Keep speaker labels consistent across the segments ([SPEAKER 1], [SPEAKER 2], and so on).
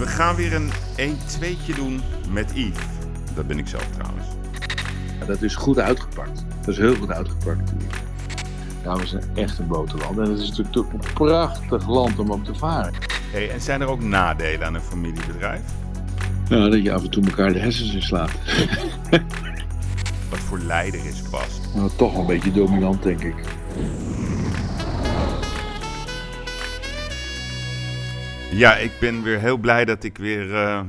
[SPEAKER 1] We gaan weer een 1-2'tje doen met Yves. Dat ben ik zelf trouwens.
[SPEAKER 2] Dat is goed uitgepakt. Dat is heel goed uitgepakt. Ja, we zijn echt een boterland. En het is natuurlijk een prachtig land om op te varen.
[SPEAKER 1] Hey, en zijn er ook nadelen aan een familiebedrijf?
[SPEAKER 2] Ja, dat je af en toe elkaar de hersens inslaat.
[SPEAKER 1] Wat voor leider is Bas?
[SPEAKER 2] Nou, toch een beetje dominant, denk ik.
[SPEAKER 1] Ja, ik ben weer heel blij dat ik weer eh,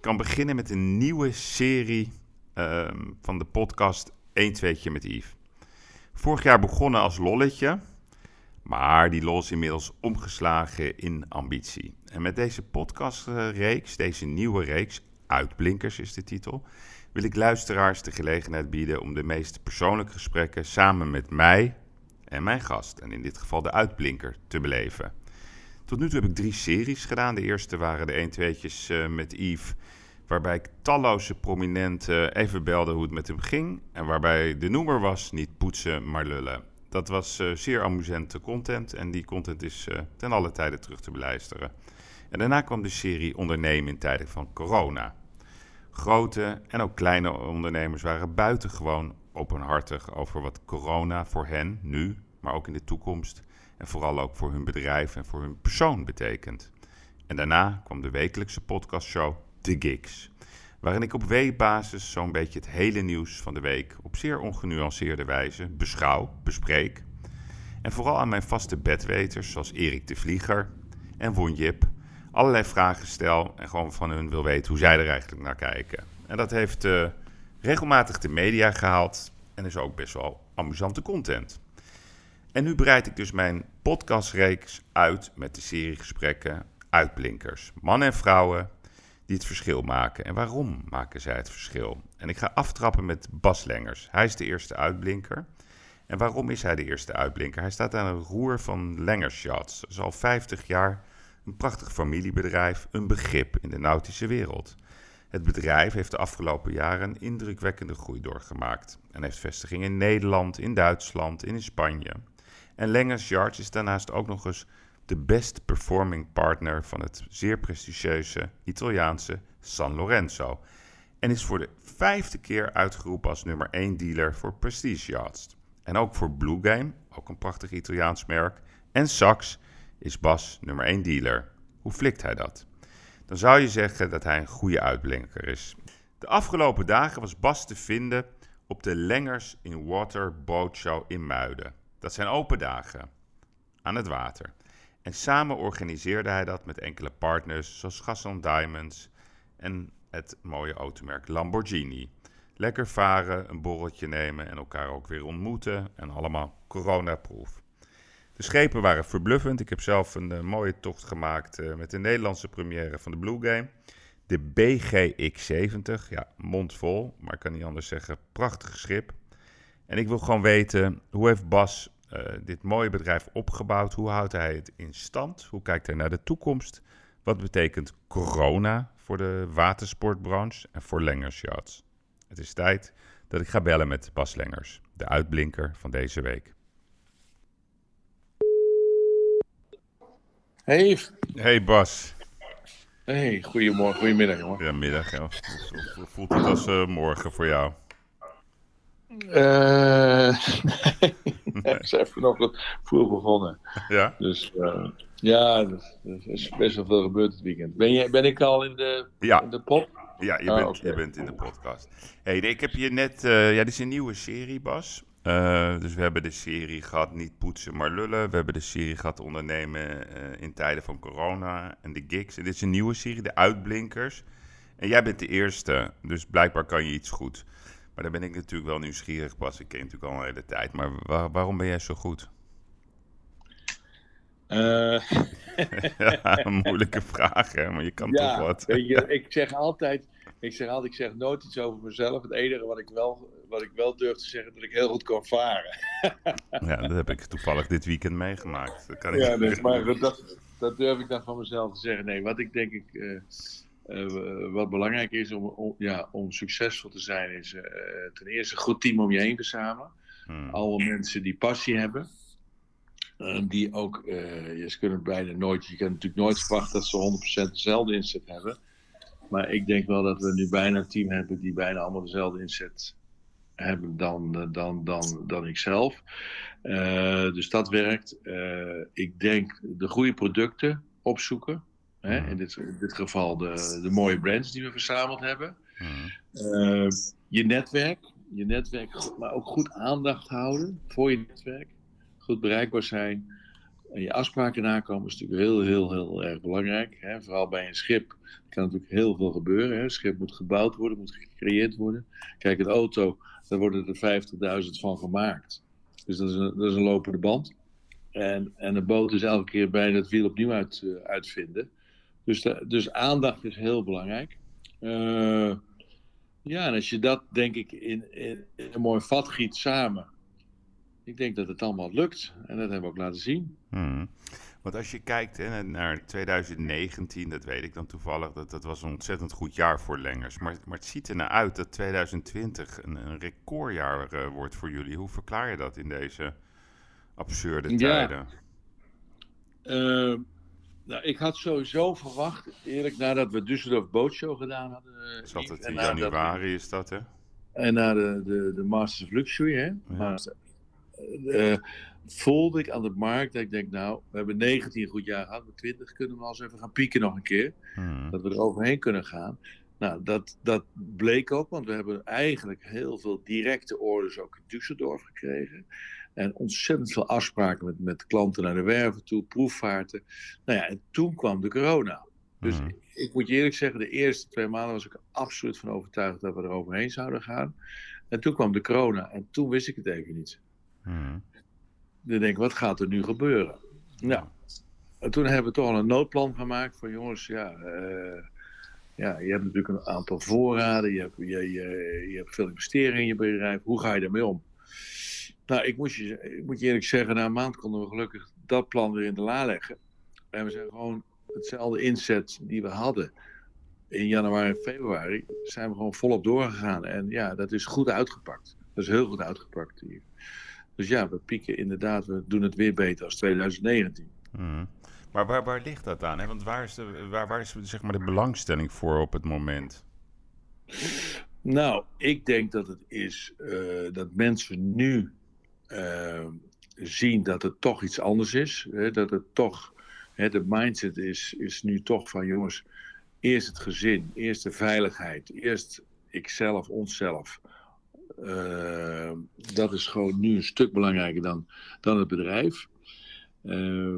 [SPEAKER 1] kan beginnen met een nieuwe serie ehm, van de podcast 1 2 met Yves. Vorig jaar begonnen als lolletje, maar die lol is inmiddels omgeslagen in ambitie. En met deze podcastreeks, deze nieuwe reeks, Uitblinkers is de titel, wil ik luisteraars de gelegenheid bieden om de meest persoonlijke gesprekken samen met mij en mijn gast, en in dit geval de uitblinker, te beleven. Tot nu toe heb ik drie series gedaan. De eerste waren de 1 2'tjes uh, met Yves, waarbij ik talloze prominenten even belde hoe het met hem ging. En waarbij de noemer was niet poetsen, maar lullen. Dat was uh, zeer amusante content en die content is uh, ten alle tijde terug te beluisteren. En daarna kwam de serie Ondernemen in tijden van corona. Grote en ook kleine ondernemers waren buitengewoon openhartig over wat corona voor hen nu, maar ook in de toekomst en vooral ook voor hun bedrijf en voor hun persoon betekent. En daarna kwam de wekelijkse podcastshow The Gigs, waarin ik op weekbasis zo'n beetje het hele nieuws van de week op zeer ongenuanceerde wijze beschouw, bespreek. En vooral aan mijn vaste bedweters zoals Erik de Vlieger en Won Jip allerlei vragen stel en gewoon van hun wil weten hoe zij er eigenlijk naar kijken. En dat heeft uh, regelmatig de media gehaald en is ook best wel amusante content. En nu breid ik dus mijn podcastreeks uit met de serie gesprekken Uitblinkers. Mannen en vrouwen die het verschil maken. En waarom maken zij het verschil? En ik ga aftrappen met Bas Lengers. Hij is de eerste uitblinker. En waarom is hij de eerste uitblinker? Hij staat aan het roer van Lengers Yachts. Dat is al 50 jaar een prachtig familiebedrijf, een begrip in de nautische wereld. Het bedrijf heeft de afgelopen jaren een indrukwekkende groei doorgemaakt en heeft vestigingen in Nederland, in Duitsland en in Spanje. En Lengers Yards is daarnaast ook nog eens de best performing partner van het zeer prestigieuze Italiaanse San Lorenzo. En is voor de vijfde keer uitgeroepen als nummer 1 dealer voor Prestige Yachts. En ook voor Blue Game, ook een prachtig Italiaans merk, en Saks is Bas nummer 1 dealer. Hoe flikt hij dat? Dan zou je zeggen dat hij een goede uitblinker is. De afgelopen dagen was Bas te vinden op de Lengers in Water Boat Show in Muiden. Dat zijn open dagen aan het water. En samen organiseerde hij dat met enkele partners zoals Gasson Diamonds en het mooie automerk Lamborghini. Lekker varen, een borreltje nemen en elkaar ook weer ontmoeten en allemaal coronaproof. De schepen waren verbluffend. Ik heb zelf een uh, mooie tocht gemaakt uh, met de Nederlandse première van de Blue Game. De BGX70, ja, mondvol, maar ik kan niet anders zeggen, prachtig schip. En ik wil gewoon weten, hoe heeft Bas uh, dit mooie bedrijf opgebouwd? Hoe houdt hij het in stand? Hoe kijkt hij naar de toekomst? Wat betekent corona voor de watersportbranche en voor Lengers Yachts? Het is tijd dat ik ga bellen met Bas Lengers, de uitblinker van deze week.
[SPEAKER 2] Hey.
[SPEAKER 1] Hey Bas.
[SPEAKER 2] Hey, goedemorgen, goedemiddag jongen.
[SPEAKER 1] Ja, middag. Ja. Voelt het als uh, morgen voor jou?
[SPEAKER 2] Uh, nee, we zijn vanochtend vroeg begonnen.
[SPEAKER 1] Ja?
[SPEAKER 2] Dus uh, ja, er is best wel veel gebeurd het weekend. Ben, je, ben ik al in de,
[SPEAKER 1] ja.
[SPEAKER 2] in de pot?
[SPEAKER 1] Ja, je,
[SPEAKER 2] Ah,
[SPEAKER 1] bent,
[SPEAKER 2] oké.
[SPEAKER 1] je bent in de podcast. Hey, nee, ik heb je net... uh, ja, dit is een nieuwe serie, Bas. Dus we hebben de serie gehad Niet poetsen, maar lullen. We hebben de serie gehad Ondernemen in tijden van corona en de gigs. En dit is een nieuwe serie, De Uitblinkers. En jij bent de eerste, dus blijkbaar kan je iets goed. Maar daar ben ik natuurlijk wel nieuwsgierig, Bas. Ik ken je natuurlijk al een hele tijd. Maar waar, waarom ben jij zo goed?
[SPEAKER 2] Uh,
[SPEAKER 1] ja, een moeilijke vraag, hè? Maar je kan
[SPEAKER 2] ja,
[SPEAKER 1] toch wat.
[SPEAKER 2] je, ik zeg altijd, ik zeg altijd, ik zeg nooit iets over mezelf. Het enige wat ik wel, wat ik wel durf te zeggen, dat ik heel goed kan varen.
[SPEAKER 1] ja, dat heb ik toevallig dit weekend meegemaakt. Dat kan ik
[SPEAKER 2] ja, dus, maar dat, dat durf ik dan van mezelf te zeggen. Nee, wat ik denk ik, uh, uh, wat belangrijk is om, om, ja, om succesvol te zijn, is uh, ten eerste een goed team om je heen verzamelen. Hmm. Alle mensen die passie hebben. Uh, die ook, je kunt bijna nooit, je kan natuurlijk nooit verwachten dat ze 100% dezelfde inzet hebben. Maar ik denk wel dat we nu bijna een team hebben die bijna allemaal dezelfde inzet hebben dan, dan, dan, dan ik zelf. Dus dat werkt. ik denk de goede producten opzoeken. Hè? In, dit, in dit geval de, de mooie brands die we verzameld hebben. Uh, je netwerk, je netwerk, maar ook goed aandacht houden voor je netwerk. Goed bereikbaar zijn. En je afspraken nakomen is natuurlijk heel, heel, heel erg belangrijk. Hè? Vooral bij een schip kan natuurlijk heel veel gebeuren. Hè? Een schip moet gebouwd worden, moet gecreëerd worden. Kijk, een auto, daar worden er 50.000 van gemaakt. Dus dat is, een, dat is een lopende band. En, en een boot is elke keer bijna het wiel opnieuw uit, uh, uitvinden. Dus, de, dus aandacht is heel belangrijk. Uh, ja, en als je dat denk ik in, in, in, een mooi vat giet samen. Ik denk dat het allemaal lukt. En dat hebben we ook laten zien.
[SPEAKER 1] Hmm. Want als je kijkt hè, naar 2019, dat weet ik dan toevallig, dat, dat was een ontzettend goed jaar voor Lengers. Maar, maar het ziet er naar uit dat 2020 een, een recordjaar uh, wordt voor jullie. Hoe verklaar je dat in deze absurde
[SPEAKER 2] ja.
[SPEAKER 1] tijden?
[SPEAKER 2] Uh, nou, ik had sowieso verwacht, eerlijk, nadat we Düsseldorf Bootshow gedaan hadden.
[SPEAKER 1] Uh, is altijd in januari, is dat hè?
[SPEAKER 2] En na de, de, de Masters of Luxury, hè? Ja. Maar, uh, voelde ik aan de markt dat ik denk, nou, we hebben 19 goed jaar gehad, met 20 kunnen we al eens even gaan pieken nog een keer. Hmm. Dat we er overheen kunnen gaan. Nou, dat, dat bleek ook, want we hebben eigenlijk heel veel directe orders ook in Düsseldorf gekregen. En ontzettend veel afspraken met, met klanten naar de werven toe, proefvaarten. Nou ja, en toen kwam de corona. Dus mm. ik moet je eerlijk zeggen, de eerste twee maanden was ik er absoluut van overtuigd dat we er overheen zouden gaan. En toen kwam de corona en toen wist ik het even niet. Mm. Dan denk ik, wat gaat er nu gebeuren? Nou, en toen hebben we toch al een noodplan gemaakt van jongens, ja, uh, ja, je hebt natuurlijk een aantal voorraden, je hebt, je, je, je hebt veel investeringen in je bedrijf. Hoe ga je daarmee om? Nou, ik moet, je, ik moet je eerlijk zeggen, na een maand konden we gelukkig dat plan weer in de la leggen. En we zijn gewoon hetzelfde inzet die we hadden in januari en februari, zijn we gewoon volop doorgegaan. En ja, dat is goed uitgepakt. Dat is heel goed uitgepakt hier. Dus ja, we pieken inderdaad, we doen het weer beter als 2019.
[SPEAKER 1] Mm. Maar waar, waar ligt dat aan? Hè? Want waar is, de, waar, waar is zeg maar de belangstelling voor op het moment?
[SPEAKER 2] Nou, ik denk dat het is uh, dat mensen nu uh, zien dat het toch iets anders is. Hè, dat het toch, hè, de mindset is, is nu toch van jongens, eerst het gezin, eerst de veiligheid, eerst ikzelf, onszelf. Uh, dat is gewoon nu een stuk belangrijker dan, dan het bedrijf. Uh,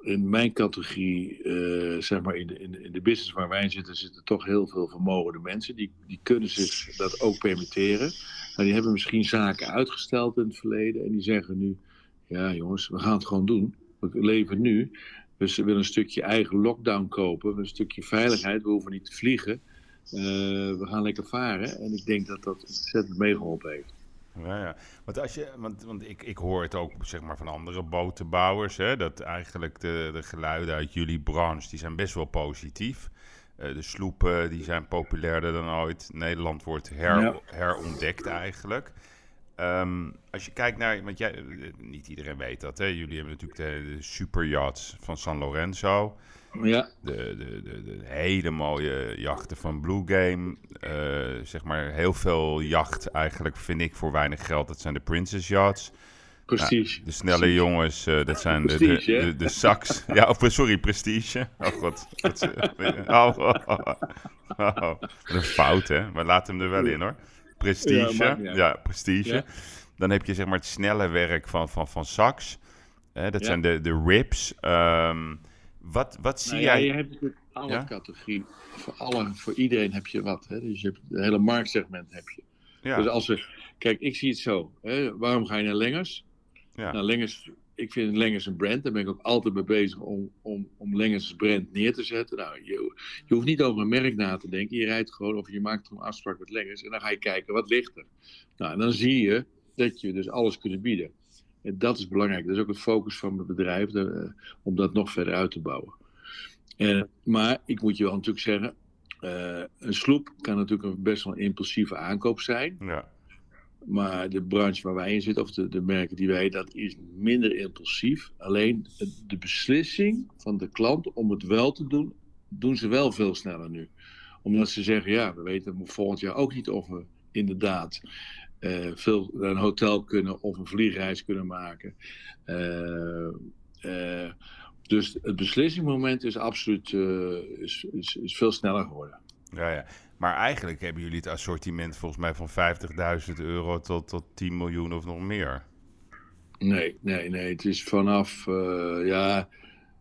[SPEAKER 2] in mijn categorie, uh, zeg maar in de, in, de, in de business waar wij zitten, zitten toch heel veel vermogende mensen. Die, die kunnen zich dat ook permitteren. Die hebben misschien zaken uitgesteld in het verleden. En die zeggen nu, ja jongens, we gaan het gewoon doen. We leven nu. Dus we willen een stukje eigen lockdown kopen. Een stukje veiligheid. We hoeven niet te vliegen. Uh, we gaan lekker varen. En ik denk dat dat ontzettend meegeholpen heeft.
[SPEAKER 1] Ja, ja. Want, als je, want, want ik, ik hoor het ook zeg maar, van andere botenbouwers, hè, dat eigenlijk de, de geluiden uit jullie branche, die zijn best wel positief. De sloepen die zijn populairder dan ooit. Nederland wordt her, ja. herontdekt eigenlijk. Um, als je kijkt naar, want jij, niet iedereen weet dat, hè? jullie hebben natuurlijk de, de superyachts van San Lorenzo.
[SPEAKER 2] Ja.
[SPEAKER 1] De, de, de, de, hele mooie jachten van Blue Game. Uh, zeg maar heel veel jacht eigenlijk vind ik voor weinig geld. Dat zijn de Princess Yachts.
[SPEAKER 2] Prestige.
[SPEAKER 1] De snelle Prestige. jongens, uh, dat zijn prestige, de, de, de, de Sax. ja, of, sorry, Prestige. Oh god. Dat, oh, oh, oh, oh, Een fout hè, maar laat hem er wel in hoor. Prestige. Ja, ja Prestige. Dan heb je zeg maar het snelle werk van, van, van Sax. Dat zijn de, de Rips. Um, wat, wat zie
[SPEAKER 2] nou,
[SPEAKER 1] jij?
[SPEAKER 2] Je hebt natuurlijk alle categorieën. Voor, alle, voor iedereen heb je wat. Hè? Dus je hebt het hele marktsegment heb je. Dus als we, kijk, ik zie het zo. Hè? Waarom ga je naar Lengers? Ja. Nou, Lengers, ik vind Lengers een brand. Daar ben ik ook altijd mee bezig om, om, om Lengers brand neer te zetten. Nou, je, je hoeft niet over een merk na te denken. Je rijdt gewoon of je maakt een afspraak met Lengers. En dan ga je kijken, wat ligt er? Nou, en dan zie je dat je dus alles kunt bieden. En dat is belangrijk. Dat is ook het focus van mijn bedrijf, de, uh, om dat nog verder uit te bouwen. Uh, maar ik moet je wel natuurlijk zeggen, uh, een sloep kan natuurlijk een best wel een impulsieve aankoop zijn.
[SPEAKER 1] Ja.
[SPEAKER 2] Maar de branche waar wij in zitten, of de, merken die wij, dat is minder impulsief. Alleen de beslissing van de klant om het wel te doen, doen ze wel veel sneller nu. Omdat ze zeggen, ja, we weten volgend jaar ook niet of we inderdaad uh, veel een hotel kunnen of een vliegreis kunnen maken. Uh, uh, dus het beslissingsmoment is absoluut is, is, is veel sneller geworden.
[SPEAKER 1] Ja, ja. Maar eigenlijk hebben jullie het assortiment volgens mij van 50.000 euro tot, tot 10 miljoen of nog meer.
[SPEAKER 2] Nee, nee, nee. Het is vanaf, uh, ja,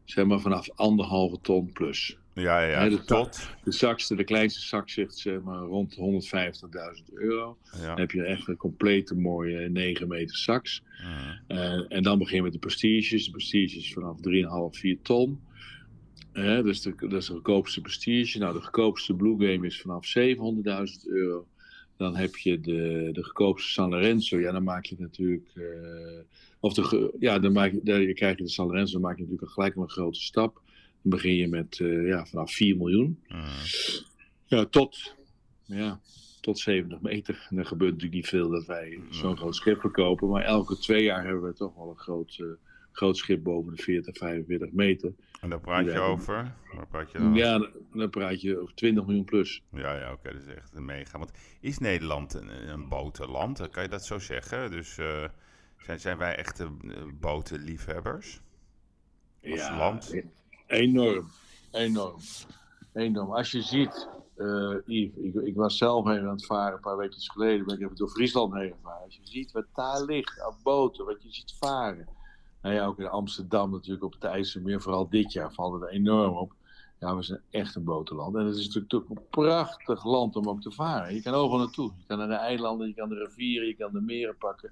[SPEAKER 2] zeg maar vanaf anderhalve ton plus.
[SPEAKER 1] Ja, ja, de, tot?
[SPEAKER 2] De, zakste, de kleinste zak zit zeg maar rond 150.000 euro. Ja. Dan heb je echt een complete mooie 9 meter sax. Uh, uh, en dan begin je met de prestiges. De prestiges vanaf 3,5, 4 ton. Hè, dus de, dat is de goedkoopste prestige. Nou, de goedkoopste Blue Game is vanaf 700.000 euro. Dan heb je de, de goedkoopste San Lorenzo. Ja, dan maak je natuurlijk. Uh, of de, ja, dan, maak je, dan krijg je de San Lorenzo. Dan maak je natuurlijk gelijk een grote stap. Dan begin je met uh, ja, vanaf 4 miljoen. Uh. Ja, tot. Ja, tot 70 meter. En er gebeurt natuurlijk niet veel dat wij zo'n groot schip verkopen. Maar elke twee jaar hebben we toch wel een groot, groot schip boven de 40, 45 meter.
[SPEAKER 1] En daar praat je over? Praat je dan
[SPEAKER 2] ja, dan praat je over 20 miljoen plus.
[SPEAKER 1] Ja, ja oké, dat is echt een mega. Want is Nederland een, een botenland? Kan je dat zo zeggen? Dus uh, zijn, zijn wij echte uh, botenliefhebbers?
[SPEAKER 2] Als ja, land? E-, enorm. Enorm. Enorm. Als je ziet, uh, Yves, ik, ik, was zelf even aan het varen een paar weken geleden. Ben ik even door Friesland heen gevaren. Als je ziet wat daar ligt aan boten, wat je ziet varen nou ja, ook in Amsterdam natuurlijk op het IJsselmeer, vooral dit jaar valt het enorm op. Ja, we zijn echt een boterland. En het is natuurlijk een prachtig land om ook te varen. Je kan overal naartoe. Je kan naar de eilanden, je kan de rivieren, je kan de meren pakken.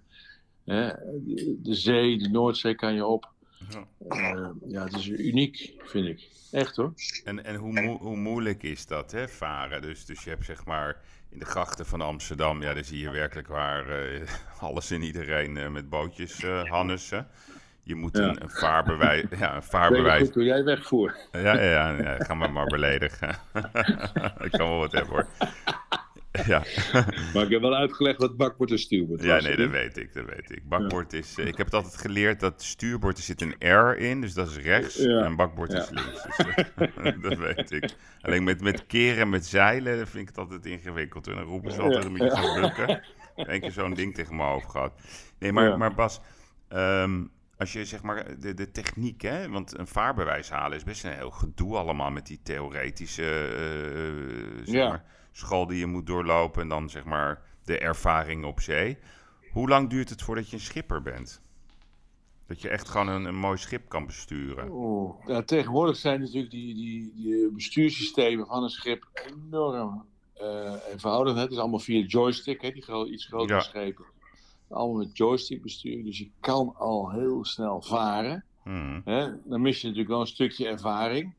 [SPEAKER 2] de zee, de Noordzee kan je op. Ja. Uh, ja, het is uniek, vind ik. Echt hoor.
[SPEAKER 1] En, en hoe, mo hoe moeilijk is dat, hè, varen? Dus, dus je hebt zeg maar in de grachten van Amsterdam, ja, daar zie je werkelijk waar uh, alles en iedereen uh, met bootjes hannessen. Je moet een, een, vaarbewijs. Ja, een vaarbewijs.
[SPEAKER 2] Doe jij wegvoer.
[SPEAKER 1] Ja, ja, ja, ja, ga me maar beledigen. ik kan wel wat hebben hoor. Ja.
[SPEAKER 2] Maar ik heb wel uitgelegd wat bakbord en stuurbord
[SPEAKER 1] Ja, nee, dat weet ik, dat weet ik. Bakbord is... Uh, ik heb het altijd geleerd dat stuurbord, er zit een R in, dus dat is rechts. Ja. En bakbord is links. Dus, uh, dat weet ik. Alleen met, met keren, met zeilen, vind ik het altijd ingewikkeld. En dan roepen ze altijd, een beetje gaan bukken. Eén keer zo'n ding tegen mijn hoofd gehad. Nee, maar, maar Bas... Um, als je zeg maar de, de techniek, hè, want een vaarbewijs halen is best een heel gedoe allemaal met die theoretische uh, zeg ja. maar, school die je moet doorlopen en dan zeg maar de ervaring op zee. Hoe lang duurt het voordat je een schipper bent? Dat je echt gewoon een, een mooi schip kan besturen.
[SPEAKER 2] Oh, ja, tegenwoordig zijn natuurlijk die, die, die bestuurssystemen van een schip enorm uh, eenvoudig. Het is allemaal via joystick, hè, die gro iets grotere ja. schepen allemaal met joystick bestuur. Dus je kan al heel snel varen. Hmm. Hè? Dan mis je natuurlijk wel een stukje ervaring.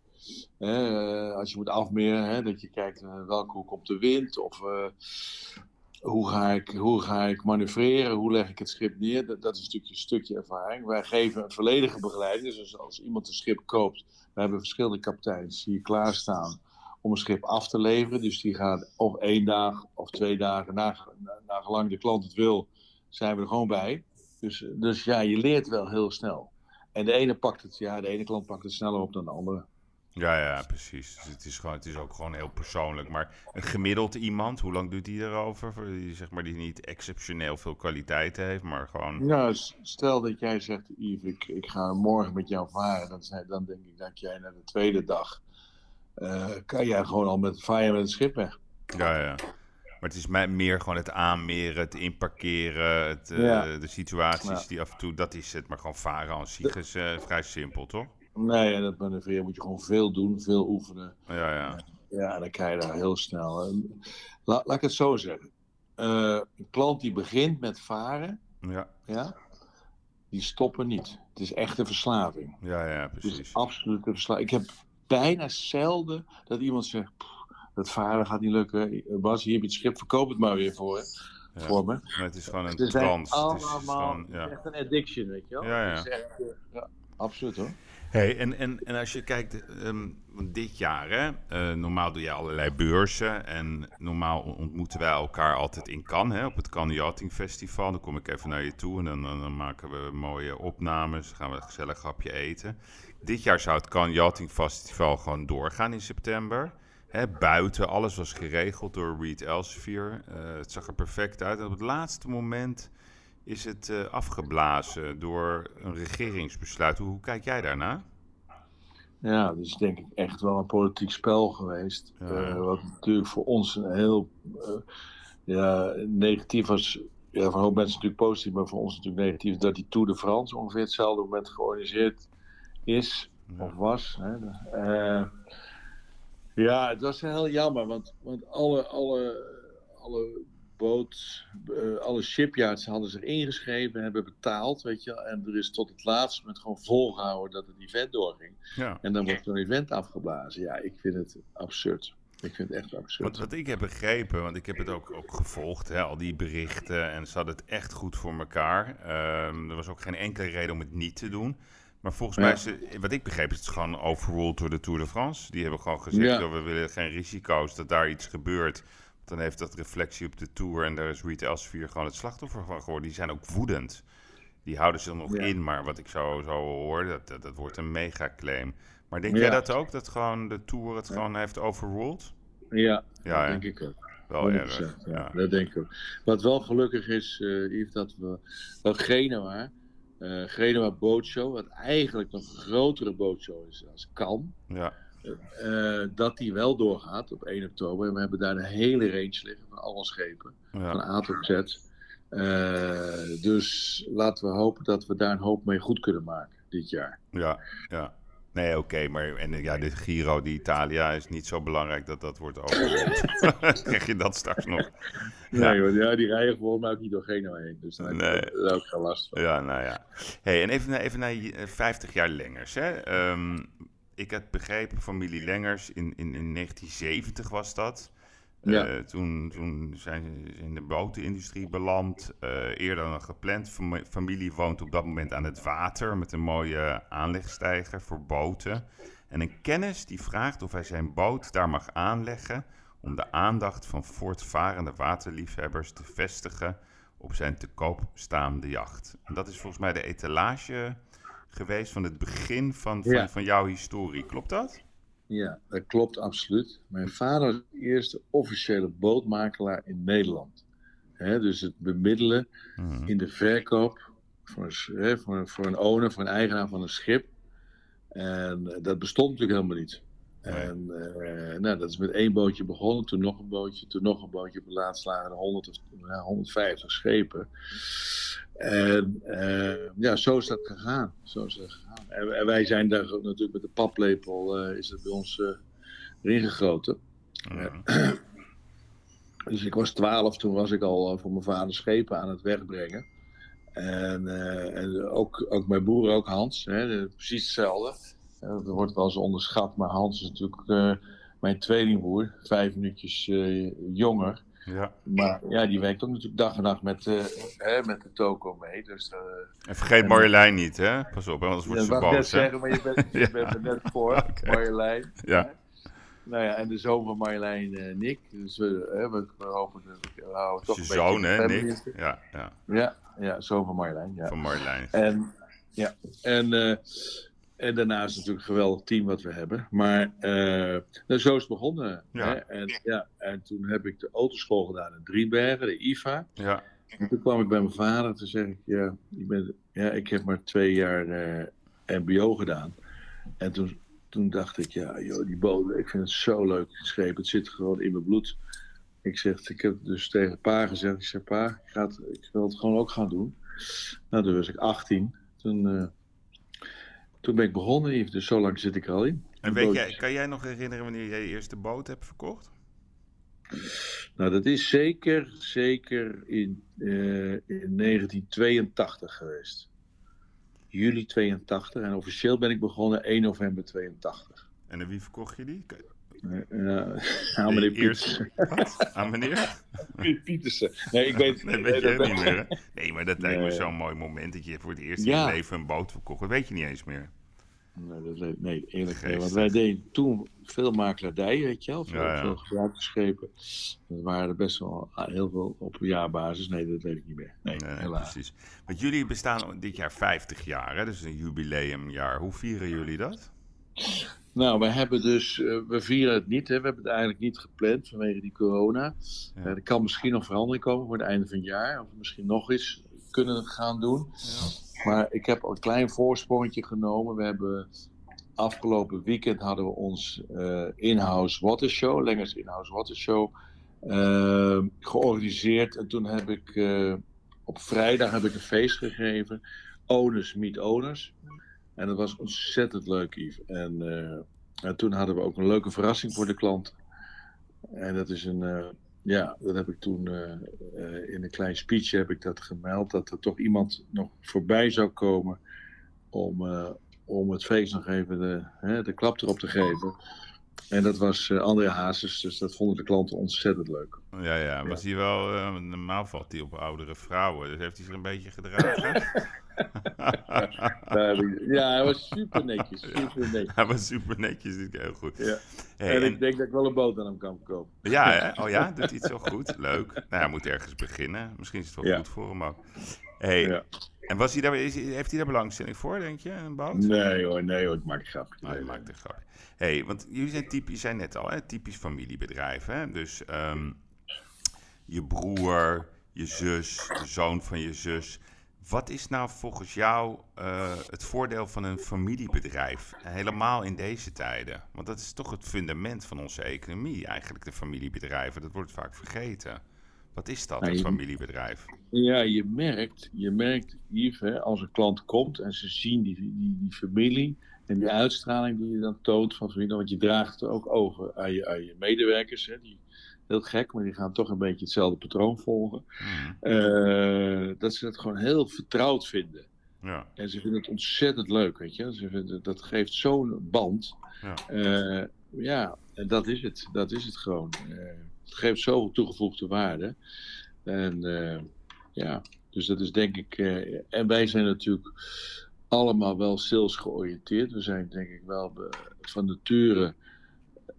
[SPEAKER 2] Hè? Uh, als je moet afmeren, hè? dat je kijkt uh, welke hoe komt de wind of uh, hoe, ga ik, hoe ga ik manoeuvreren, hoe leg ik het schip neer. Dat, dat is natuurlijk een stukje ervaring. Wij geven een volledige begeleiding. Dus als iemand een schip koopt, we hebben verschillende kapiteins hier klaarstaan om een schip af te leveren. Dus die gaat of één dag of twee dagen, naar gelang de klant het wil, zijn we er gewoon bij. Dus, dus ja, je leert wel heel snel. En de ene pakt het, ja, de ene klant pakt het sneller op dan de andere.
[SPEAKER 1] Ja, ja, precies. Dus het, is gewoon, het is ook gewoon heel persoonlijk. Maar een gemiddeld iemand, hoe lang doet die erover? Die, zeg maar, die niet exceptioneel veel kwaliteit heeft, maar gewoon...
[SPEAKER 2] Nou, stel dat jij zegt, Yves, ik, ik ga morgen met jou varen. Dan, dan denk ik dat jij na de tweede dag... Uh, kan jij gewoon al met varen met het schip weg.
[SPEAKER 1] Ja, ja. Maar het is meer gewoon het aanmeren, het inparkeren, het, uh, de situaties die af en toe, dat is het. Maar gewoon varen aan zich is uh, vrij simpel, toch?
[SPEAKER 2] Nee, en dat manoeuvreren moet je gewoon veel doen, veel oefenen.
[SPEAKER 1] Ja, ja.
[SPEAKER 2] Ja, dan krijg je daar heel snel. La, laat ik het zo zeggen. Uh, een klant die begint met varen,
[SPEAKER 1] ja.
[SPEAKER 2] Ja, die stoppen niet. Het is echt een verslaving.
[SPEAKER 1] Ja, ja, precies. Het
[SPEAKER 2] is absoluut een verslaving. Ik heb bijna zelden dat iemand zegt dat varen gaat niet lukken. Bas, hier heb je het schip, verkoop het maar weer voor, ja, voor me.
[SPEAKER 1] Maar het is gewoon een trans.
[SPEAKER 2] Het is, gewoon, ja. echt een addiction, weet je wel.
[SPEAKER 1] Ja, ja.
[SPEAKER 2] Echt, ja absoluut hoor.
[SPEAKER 1] Hey, en, en, en als je kijkt, um, dit jaar, hè, uh, normaal doe je allerlei beurzen. En normaal ontmoeten wij elkaar altijd in Cannes, hè, op het Cannes Yachting Festival. Dan kom ik even naar je toe en dan, dan, maken we mooie opnames. Dan gaan we een gezellig hapje eten. Dit jaar zou het Cannes Yachting Festival gewoon doorgaan in september. Hè, buiten, alles was geregeld door Reed Elsevier. Uh, het zag er perfect uit. En op het laatste moment is het uh, afgeblazen door een regeringsbesluit. Hoe, hoe kijk jij daarna?
[SPEAKER 2] Ja, dat is denk ik echt wel een politiek spel geweest. Ja. Uh, wat natuurlijk voor ons een heel ja, negatief was. Ja, voor een hoop mensen natuurlijk positief, maar voor ons natuurlijk negatief. Dat die Tour de France ongeveer hetzelfde moment georganiseerd is ja. of was. Hè. Ja, het was heel jammer, want, want alle, alle, alle boot, uh, alle shipyards hadden zich ingeschreven, hebben betaald, weet je En er is tot het laatste moment gewoon volgehouden dat het event doorging. Ja. En dan wordt zo'n event afgeblazen. Ja, ik vind het absurd. Ik vind het echt absurd.
[SPEAKER 1] Wat, wat ik heb begrepen, want ik heb het ook, ook gevolgd, hè, al die berichten, en ze hadden het echt goed voor elkaar. Um, er was ook geen enkele reden om het niet te doen. Maar volgens mij, is het, wat ik begreep, is het gewoon overruled door de Tour de France. Die hebben gewoon gezegd, ja. dat we willen geen risico's dat daar iets gebeurt dan heeft dat reflectie op de Tour en daar is Reed Elsevier gewoon het slachtoffer van geworden. Die zijn ook woedend. Die houden ze nog in, maar wat ik zo, zo hoor, dat, dat, dat wordt een mega claim. Maar denk ja. jij dat ook, dat gewoon de Tour het gewoon heeft overruled?
[SPEAKER 2] Ja, ja dat denk ik ook.
[SPEAKER 1] Wel erg. Ja,
[SPEAKER 2] ja, dat denk ik ook. Wat wel gelukkig is, uh, Yves, dat we dat Genua, uh, Genua Bootshow, wat eigenlijk nog een grotere bootshow is als Kan. Ja uh, dat die wel doorgaat op 1 oktober. En we hebben daar een hele range liggen van alle schepen. Ja. Van A tot Z. Uh, dus laten we hopen dat we daar een hoop mee goed kunnen maken dit jaar.
[SPEAKER 1] Ja, ja. Nee, oké, okay, maar en, ja, de Giro die Italia is niet zo belangrijk dat dat wordt overgehoord. Krijg je dat straks nog?
[SPEAKER 2] Nee, ja. ja die rijden gewoon maar ook niet door Genoa heen. Dus daar nee. heb ik geen last van.
[SPEAKER 1] Ja, nou ja. Hey, en even, even naar 50 jaar Lengers. Hè? Um, ik had begrepen, familie Lengers, in, in, in 1970 was dat. Ja. Uh, toen, toen zijn ze in de botenindustrie beland. Uh, eerder dan gepland. Fam familie woont op dat moment aan het water met een mooie aanlegstijger voor boten. En een kennis die vraagt of hij zijn boot daar mag aanleggen om de aandacht van voortvarende waterliefhebbers te vestigen op zijn te koop staande jacht. En dat is volgens mij de etalage geweest van het begin van, van, ja. van jouw historie. Klopt dat?
[SPEAKER 2] Ja, dat klopt absoluut. Mijn vader was de eerste officiële bootmakelaar in Nederland. He, dus het bemiddelen mm. in de verkoop voor, he, voor, voor, een owner, voor een eigenaar van een schip. En dat bestond natuurlijk helemaal niet. Nee. En uh, nou, dat is met één bootje begonnen, toen nog een bootje, toen nog een bootje. Op het laatst lagen er 100 of ja, 150 schepen. En uh, ja, zo is dat gegaan. Zo is dat gegaan. En, en wij zijn daar natuurlijk met de paplepel, uh, is het bij ons erin gegoten. Mm. dus ik was 12, toen was ik al voor mijn vader schepen aan het wegbrengen. En, en ook, ook mijn broer, ook Hans, hè, precies hetzelfde. Dat wordt wel eens onderschat, maar Hans is natuurlijk mijn tweelingbroer, vijf minuutjes jonger. Ja. Maar ja, die werkt ook natuurlijk dag en nacht met, uh, hè, met de toko mee. Dus, uh,
[SPEAKER 1] en vergeet en, Marjolein niet, hè? Pas op, anders wordt ze boos. Ik net
[SPEAKER 2] zeggen, maar je bent, je bent er net voor, okay. Marjolein. Ja. Nou ja, en de zoon van Marjolein, uh, Nick. Dus we, we, we hopen dat we houden toch een
[SPEAKER 1] zoon, hè, Nick? Ja, ja.
[SPEAKER 2] Ja, ja, zoon van Marjolein. Ja.
[SPEAKER 1] Van Marjolein.
[SPEAKER 2] En, ja, en... En daarnaast natuurlijk een geweldig team wat we hebben. Maar uh, nou, zo is het begonnen. Ja. Hè? En, ja, en toen heb ik de autoschool gedaan in Driebergen, de IFA. Ja. En toen kwam ik bij mijn vader te zeggen: ja, ik, ben, ja, ik heb maar twee jaar uh, MBO gedaan. En toen, toen dacht ik: ja, joh, die bodem, ik vind het zo leuk geschreven. Het zit gewoon in mijn bloed. Ik zeg, ik heb dus tegen pa gezegd: ik zeg, pa, ik, ga het, ik wil het gewoon ook gaan doen. Nou, toen was ik 18. Toen. Uh, toen ben ik begonnen, dus zo lang zit ik er al in.
[SPEAKER 1] En weet jij, kan jij nog herinneren wanneer jij je eerste boot hebt verkocht?
[SPEAKER 2] Nou, dat is zeker, zeker in, uh, in 1982 geweest. Juli 82 en officieel ben ik begonnen 1 november 82.
[SPEAKER 1] En aan wie verkocht je die?
[SPEAKER 2] Uh, aan meneer Pietersen.
[SPEAKER 1] Aan meneer?
[SPEAKER 2] Pietersen. Nee, ik weet,
[SPEAKER 1] nee, weet je niet meer. Nee, maar dat lijkt me zo'n mooi moment dat je voor het eerst in je leven een boot verkocht. Dat weet je niet eens meer.
[SPEAKER 2] Nee, dat nee eerlijk niet. Want wij deden toen veel makelaardij, weet je wel. Veel, ja, ja. veel schepen. Dat waren er best wel heel veel op jaarbasis. Nee, dat weet ik niet meer. Nee, helaas. Precies.
[SPEAKER 1] Want jullie bestaan dit jaar 50 jaar, hè? dus een jubileumjaar. Hoe vieren jullie dat?
[SPEAKER 2] Nou, we hebben dus, uh, we vieren het niet. Hè. We hebben het eigenlijk niet gepland vanwege die corona. Ja. Uh, er kan misschien nog verandering komen voor het einde van het jaar. Of misschien nog eens kunnen gaan doen. Ja. Maar ik heb een klein voorsprongetje genomen. We hebben afgelopen weekend hadden we ons uh, in-house water show, Lengers in-house water show, uh, georganiseerd. En toen heb ik uh, op vrijdag heb ik een feest gegeven, Owners Meet Owners. En dat was ontzettend leuk, Yves. En, en, toen hadden we ook een leuke verrassing voor de klant. En dat is een ja, dat heb ik toen uh, in een klein speech heb ik dat gemeld. Dat er toch iemand nog voorbij zou komen om, om het feest nog even de, hè, de klap erop te geven. En dat was André Hazes, dus dat vonden de klanten ontzettend leuk.
[SPEAKER 1] Ja, ja, was hij wel, normaal valt hij op oudere vrouwen, dus heeft hij zich een beetje gedragen?
[SPEAKER 2] ja, hij was super netjes. Super netjes.
[SPEAKER 1] Hij was super netjes, heel goed.
[SPEAKER 2] Ja. en, ik denk dat ik wel een boot aan hem kan verkopen.
[SPEAKER 1] Ja, hè? oh ja, doet hij het zo goed. Leuk. Nou, hij moet ergens beginnen. Misschien is het wel goed voor hem ook. Hey, ja. En was hij daar, is, heeft hij daar belangstelling voor, denk je, een boot?
[SPEAKER 2] Nee hoor, nee hoor, ik maak een grapje.
[SPEAKER 1] Oh, maakt een grapje. Hey, want jullie zijn typisch, zei net al, hè, typisch familiebedrijf. Hè? Dus um, je broer, je zus, de zoon van je zus wat is nou volgens jou uh, het voordeel van een familiebedrijf? Helemaal in deze tijden. Want dat is toch het fundament van onze economie, eigenlijk de familiebedrijven. Dat wordt vaak vergeten. Wat is dat, een familiebedrijf?
[SPEAKER 2] Ja, je merkt, je merkt Yves, hè, als een klant komt en ze zien die, die, die familie en die uitstraling die je dan toont van familie, want je draagt het ook over aan je, aan je medewerkers. Hè, die, heel gek, maar die gaan toch een beetje hetzelfde patroon volgen. Hmm. Eh, dat ze dat gewoon heel vertrouwd vinden. Ja. En ze vinden het ontzettend leuk, weet je. Ze vinden, dat geeft zo'n band. Ja. Uh, ja, en dat is het. Dat is het gewoon. Uh, het geeft zoveel toegevoegde waarde. En ja, dus dat is denk ik. en wij zijn natuurlijk allemaal wel sales georiënteerd. We zijn denk ik wel van nature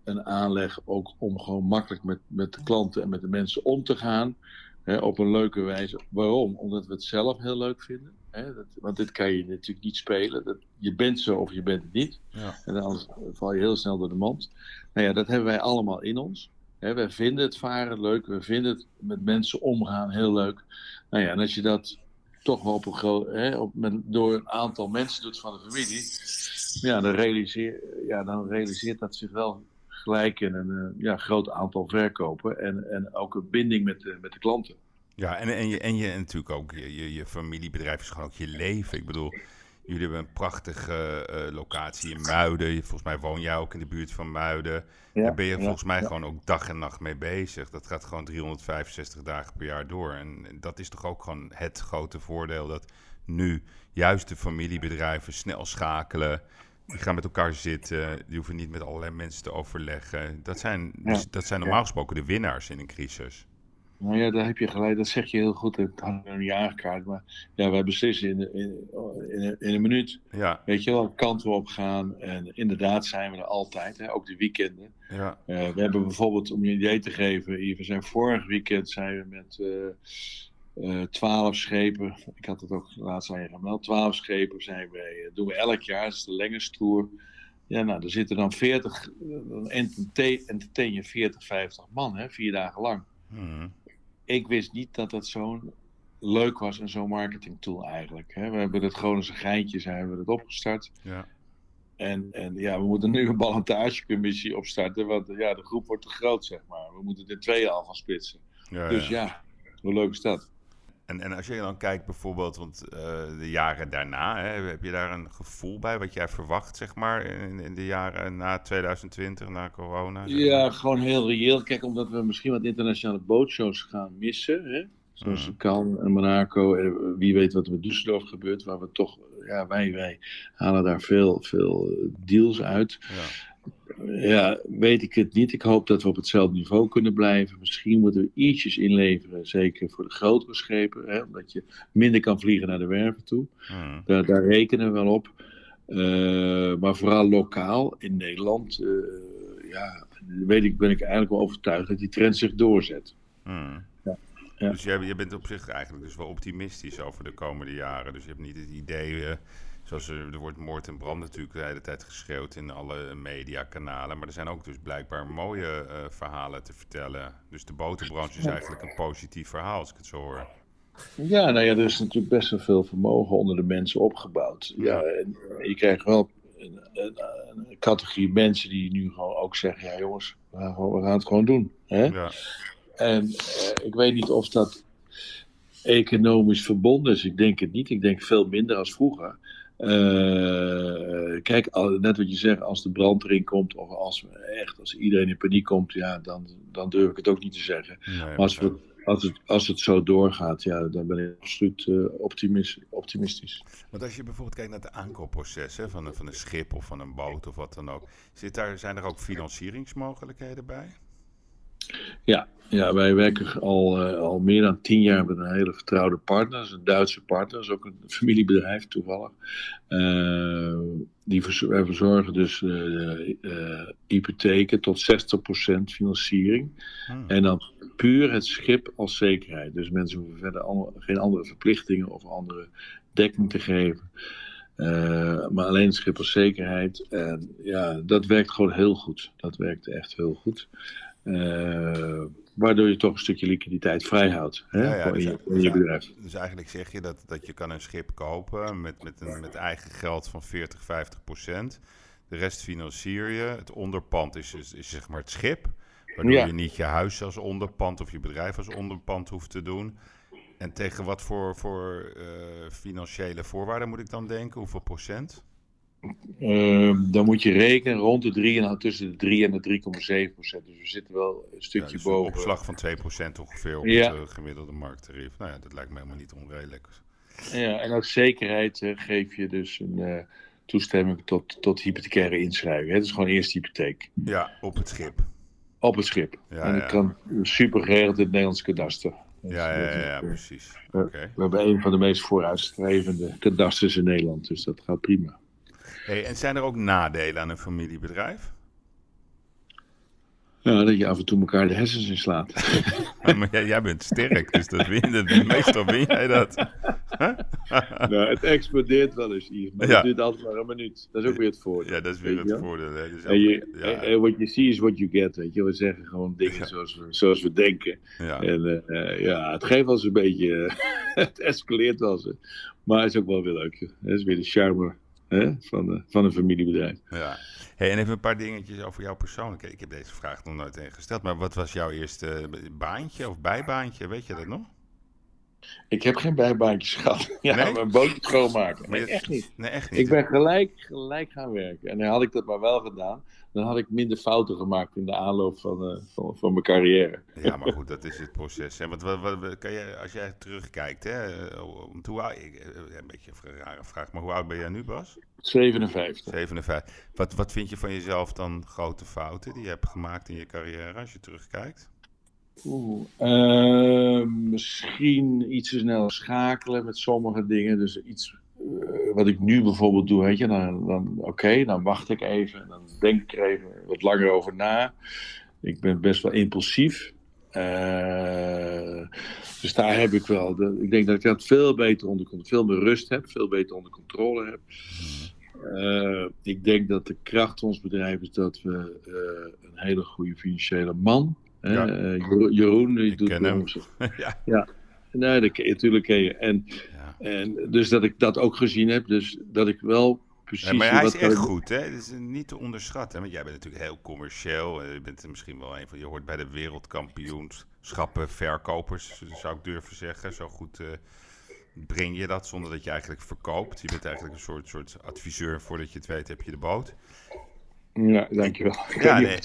[SPEAKER 2] een aanleg ook om gewoon makkelijk met, met de klanten en met de mensen om te gaan. Hè, op een leuke wijze. Waarom? Omdat we het zelf heel leuk vinden. Hè, dat, want dit kan je natuurlijk niet spelen. Dat, je bent zo of je bent het niet. Ja. En dan val je heel snel door de mand. Nou ja, dat hebben wij allemaal in ons. Hè, wij vinden het varen leuk. We vinden het met mensen omgaan heel leuk. Nou ja, en als je dat toch wel op een groot, hè, op, met, door een aantal mensen doet van de familie. Ja, dan, realiseer, ja, dan realiseert dat zich wel gelijk in een uh, ja, groot aantal verkopen en, en ook een binding met de, met de klanten.
[SPEAKER 1] Ja, en, en, je, en je en natuurlijk ook je, je familiebedrijf is gewoon ook je leven. Ik bedoel, jullie hebben een prachtige uh, locatie in Muiden. Volgens mij woon jij ook in de buurt van Muiden. Ja, Daar ben je volgens mij gewoon ook dag en nacht mee bezig. Dat gaat gewoon 365 dagen per jaar door. En dat is toch ook gewoon het grote voordeel dat nu juist de familiebedrijven snel schakelen. Die gaan met elkaar zitten. Die hoeven niet met allerlei mensen te overleggen. Dat zijn, dus, dat zijn normaal gesproken de winnaars in een crisis.
[SPEAKER 2] Nou ja, daar heb je gelijk. Dat zeg je heel goed. Het had nog niet aangekaart. Maar ja, wij beslissen in, in, in, in, een minuut. Ja. Weet je wel, kant we op gaan. En inderdaad zijn we er altijd. Hè, ook de weekenden. Ja. Uh, we hebben bijvoorbeeld, om je een idee te geven. We zijn vorig weekend zijn we met... Uh, uh, twaalf schepen, ik had het ook laatst aan je gemeld, twaalf schepen zijn uh, doen we elk jaar, dat is de Lengerstoer. Ja, nou, er zitten dan 40, dan entertain je 40, 50 man, hè, vier dagen lang. Hmm. Ik wist niet dat dat zo'n leuk was en zo'n marketingtool eigenlijk. Hè. We hebben het gewoon als een geintje zijn we het opgestart. Ja. En, en ja, we moeten nu een ballantagecommissie opstarten, want ja, de groep wordt te groot, zeg maar. We moeten er twee al van splitsen. Ja, dus ja. ja, hoe leuk is dat?
[SPEAKER 1] En, en als je dan kijkt bijvoorbeeld, want uh, de jaren daarna, hè, heb je daar een gevoel bij wat jij verwacht, zeg maar, in, in de jaren na 2020, na corona?
[SPEAKER 2] Ja, gewoon heel reëel. Kijk, omdat we misschien wat internationale bootshows gaan missen, hè? zoals mm. Cannes en Monaco, en wie weet wat er met Düsseldorf gebeurt, waar we toch, ja, wij, wij halen daar veel, veel deals uit. Ja ja, weet ik het niet. Ik hoop dat we op hetzelfde niveau kunnen blijven. Misschien moeten we ietsjes inleveren, zeker voor de grotere schepen, hè, omdat je minder kan vliegen naar de werven toe. Hmm. Daar, daar, rekenen we wel op. maar vooral lokaal in Nederland, ja, weet ik, ben ik eigenlijk wel overtuigd dat die trend zich doorzet.
[SPEAKER 1] Hmm. Ja. Ja. Dus je, je, bent op zich eigenlijk dus wel optimistisch over de komende jaren. Dus je hebt niet het idee Zoals er, wordt moord en brand natuurlijk de hele tijd geschreeuwd in alle mediakanalen. Maar er zijn ook dus blijkbaar mooie uh, verhalen te vertellen. Dus de boterbranche is eigenlijk een positief verhaal, als ik het zo hoor.
[SPEAKER 2] Ja, nou ja, er is natuurlijk best wel veel vermogen onder de mensen opgebouwd. Ja, en je krijgt wel een, een, een, categorie mensen die nu gewoon ook zeggen: ja, jongens, we gaan, we gaan het gewoon doen. Hè? Ja. En uh, ik weet niet of dat economisch verbonden is. Ik denk het niet. Ik denk veel minder als vroeger. Uh, kijk, net wat je zegt, als de brand erin komt, of als, echt, als iedereen in paniek komt, ja, dan, dan durf ik het ook niet te zeggen. maar als, we, als, het, als het zo doorgaat, ja, dan ben ik absoluut uh, optimistisch.
[SPEAKER 1] Want als je bijvoorbeeld kijkt naar het aankoopproces hè, van, een, van een schip of van een boot of wat dan ook, zit daar, zijn er ook financieringsmogelijkheden bij?
[SPEAKER 2] Ja, ja wij werken al, uh, al meer dan tien jaar met een hele vertrouwde partner. Een Duitse partner, is ook een familiebedrijf toevallig. Uh, die wij verzorgen dus uh, hypotheken tot 60% financiering. Hmm. En dan puur het schip als zekerheid. Dus mensen hoeven verder geen andere verplichtingen of andere dekking te geven. maar alleen het schip als zekerheid. En ja, dat werkt gewoon heel goed. Dat werkt echt heel goed. Uh, waardoor je toch een stukje liquiditeit vrijhoudt hè, ja, ja, dus, in, je, je bedrijf.
[SPEAKER 1] Dus eigenlijk zeg je dat, dat je kan een schip kopen met, met, een, met eigen geld van 40, 50 procent. De rest financier je. Het onderpand is, is, is zeg maar het schip. Waardoor je niet je huis als onderpand of je bedrijf als onderpand hoeft te doen. En tegen wat voor, voor uh, financiële voorwaarden moet ik dan denken? Hoeveel procent?
[SPEAKER 2] Uh, dan moet je rekenen rond de 3 en tussen de 3 en de 3,7 procent. Dus we zitten wel een stukje ja, dus boven. Een
[SPEAKER 1] opslag van 2 procent ongeveer op ja. het uh, gemiddelde markttarief. Nou ja, dat lijkt me helemaal niet onredelijk.
[SPEAKER 2] Ja, en als zekerheid uh, geef je dus een uh, toestemming tot, tot hypothecaire inschrijving. Het is gewoon eerst hypotheek.
[SPEAKER 1] Ja, op het schip.
[SPEAKER 2] Op het schip. Ja, en dat kan super geregeld in het Nederlands kadaster.
[SPEAKER 1] Dus ja, ja, ja, ja, precies.
[SPEAKER 2] Okay. We hebben een van de meest vooruitstrevende kadasters in Nederland, dus dat gaat prima.
[SPEAKER 1] Hey, en zijn er ook nadelen aan een familiebedrijf?
[SPEAKER 2] Ja, dat je af en toe elkaar de hersens inslaat.
[SPEAKER 1] Ja, maar jij, jij, bent sterk, dus dat win, dat, meestal win jij dat.
[SPEAKER 2] nou, het explodeert wel eens, Yves, maar ja. het duurt altijd maar een minuut. Dat is ook weer het voordeel.
[SPEAKER 1] Ja, dat is weer het voordeel. Hè? Dus
[SPEAKER 2] en je, ja. what you see is what you get, weet je. We zeggen gewoon dingen zoals, we, zoals we denken. Ja. En uh, ja, het geeft wel eens een beetje... het escaleert wel eens. Maar het is ook wel weer leuk. Het is weer de charme van, van een familiebedrijf.
[SPEAKER 1] Ja. Hey, en even een paar dingetjes over jou persoonlijk. Ik heb deze vraag nog nooit ingesteld, maar wat was jouw eerste baantje of bijbaantje? Weet je dat nog?
[SPEAKER 2] Ik heb geen bijbaantjes gehad. Ja, nee? mijn bootje schoonmaken. Nee, echt niet.
[SPEAKER 1] Nee, echt niet.
[SPEAKER 2] Ik ben gelijk, gelijk gaan werken. En dan had ik dat maar wel gedaan dan had ik minder fouten gemaakt in de aanloop van, uh, van, van, mijn carrière.
[SPEAKER 1] Ja, maar goed, dat is het proces. Hè? Want wat, wat, kan je, als jij terugkijkt, hè, eh, hoe oud, ik, eh, een beetje een rare vraag, maar hoe oud ben jij nu, Bas?
[SPEAKER 2] 57.
[SPEAKER 1] 57. Wat, wat vind je van jezelf dan grote fouten die je hebt gemaakt in je carrière, als je terugkijkt?
[SPEAKER 2] Uh, misschien iets te snel schakelen met sommige dingen. Dus iets uh, wat ik nu bijvoorbeeld doe, weet je, dan, dan oké, dan wacht ik even, dan denk ik er even wat langer over na. Ik ben best wel impulsief. Uh, dus daar heb ik wel, ik denk dat ik dat veel beter onder controle, veel meer rust heb, veel beter onder controle heb. Uh, ik denk dat de kracht van ons bedrijf is dat we een hele goede financiële man, ja. Jeroen, die doet ken hem. ja. ja, nee, dat, natuurlijk ken je. En en dus dat ik dat ook gezien heb, dus dat ik wel precies... Ja,
[SPEAKER 1] maar hij is echt goed, hè? Het is niet te onderschatten. Want jij bent natuurlijk heel commercieel. Je bent misschien wel een van... Je hoort bij de wereldkampioenschappen verkopers, zou ik durven zeggen. Zo goed uh, breng je dat zonder dat je eigenlijk verkoopt. Je bent eigenlijk een soort, soort adviseur. Voordat je het weet heb je de boot.
[SPEAKER 2] Ja, dankjewel.
[SPEAKER 1] Ja, nee.